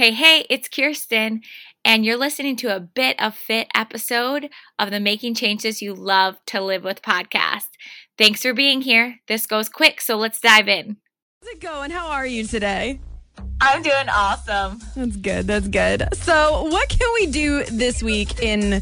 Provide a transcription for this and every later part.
Hey, hey, it's Kirsten, and you're listening to a bit of fit episode of the Making Changes You Love to Live with podcast. Thanks for being here. This goes quick, so let's dive in. How's it going? How are you today? I'm doing awesome. That's good. That's good. So, what can we do this week in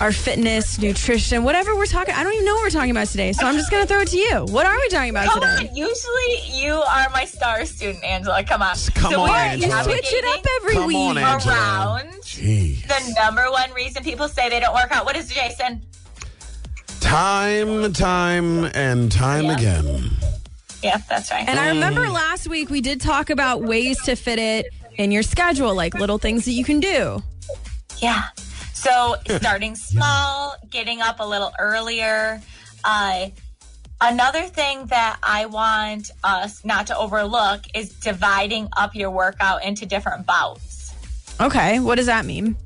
our fitness, nutrition, whatever we're talking? I don't even know what we're talking about today. So, I'm just going to throw it to you. What are we talking about Come today? on, usually you are my star student, Angela. Come on. Come so on, we are Angela. You switch it up every Come week. on, Angela. around Jeez. the number one reason people say they don't work out. What is it, Jason? Time, time, and time Yeah. again. Yeah, that's right. And I mm. remember last week we did talk about ways to fit it in your schedule, like little things that you can do. Yeah. So starting small, getting up a little earlier. Uh, another thing that I want us not to overlook is dividing up your workout into different bouts. Okay, what does that mean?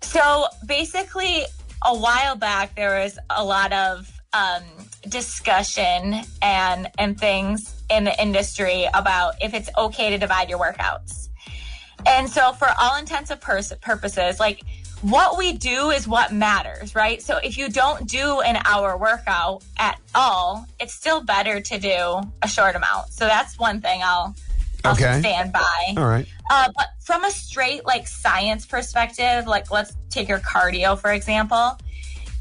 So basically, a while back, there was a lot of um, discussion and and things in the industry about if it's okay to divide your workouts. And so, for all intents and pers- purposes, like what we do is what matters, right? So, if you don't do an hour workout at all, it's still better to do a short amount. So, that's one thing I'll, I'll Okay. stand by. All right. Uh, but from a straight like science perspective, like let's take your cardio for example.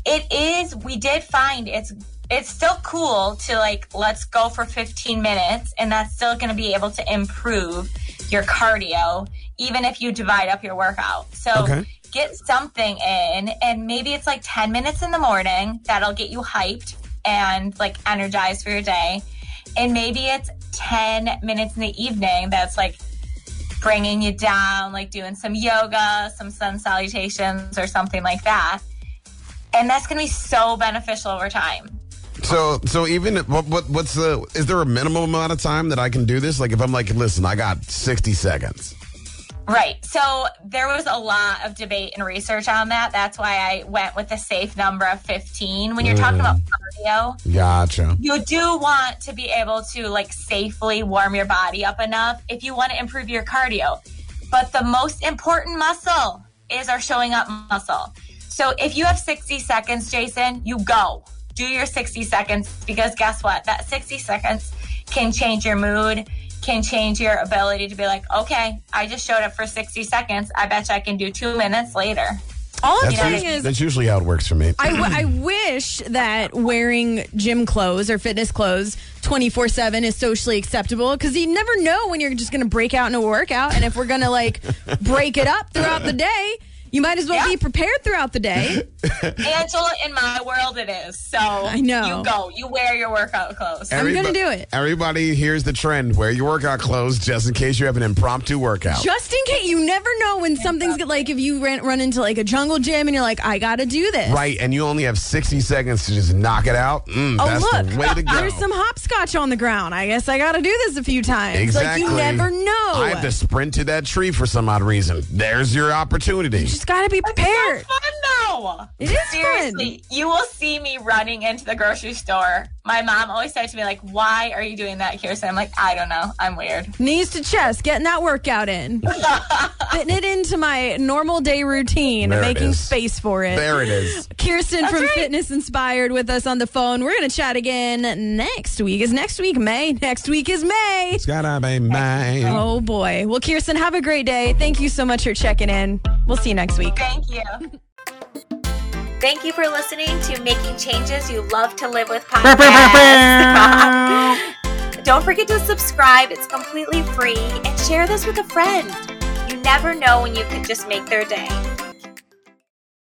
It is. We did find it's it's still cool to like let's go for 15 minutes, and that's still going to be able to improve your cardio, even if you divide up your workout. So Okay. Get something in, and maybe it's like 10 minutes in the morning that'll get you hyped and like energized for your day, and maybe it's 10 minutes in the evening that's like bringing you down, like doing some yoga, some sun salutations, or something like that. And that's going to be so beneficial over time. So, so even what, what, what's the? Is there a minimum amount of time that I can do this? Like, if I'm like, listen, I got 60 seconds. Right. So there was a lot of debate and research on that. That's why I went with the safe number of 15. When you're talking mm. about cardio, Gotcha. you do want to be able to like safely warm your body up enough if you want to improve your cardio. But the most important muscle is our showing up muscle. So if you have 60 seconds, Jason, you go. Do your 60 seconds because guess what? That 60 seconds can change your mood, can change your ability to be like, okay, I just showed up for 60 seconds. I bet you I can do two minutes later. All I'm That's, saying usually, is, that's usually how it works for me. I, w- I wish that wearing gym clothes or fitness clothes 24 7 is socially acceptable because you never know when you're just going to break out in a workout. And if we're going to like break it up throughout the day, you might as well Yeah. be prepared throughout the day. Angela, in my world, it is. So I know. You go. You wear your workout clothes. I'm gonna do it. Everybody, here's the trend: wear your workout clothes just in case you have an impromptu workout. Just in case you never know when something's get, like if you ran, run into like a jungle gym and you're like, I got to do this. Right, and you only have 60 seconds to just knock it out. Mm, Oh, that's look, the way to go. there's some hopscotch on the ground. I guess I got to do this a few times. Exactly. Like you never know. I have to sprint to that tree for some odd reason. There's your opportunity. Just got to be prepared. So fun. It is Seriously, you will see me running into the grocery store. My mom always said to me, like, why are you doing that, Kirsten? I'm like, I don't know. I'm weird. Knees to chest, getting that workout in. Fitting it into my normal day routine There making space for it. There it is. Kirsten from right. Fitness Inspired with us on the phone. We're going to chat again next week. Is next week May? Next week is May. It's gotta be mine. Oh boy. Well, Kirsten, have a great day. Thank you so much for checking in. We'll see you next week. Thank you. Thank you for listening to Making Changes You Love to Live with podcast. Don't forget to subscribe. It's completely free. And share this with a friend. You never know when you could just make their day.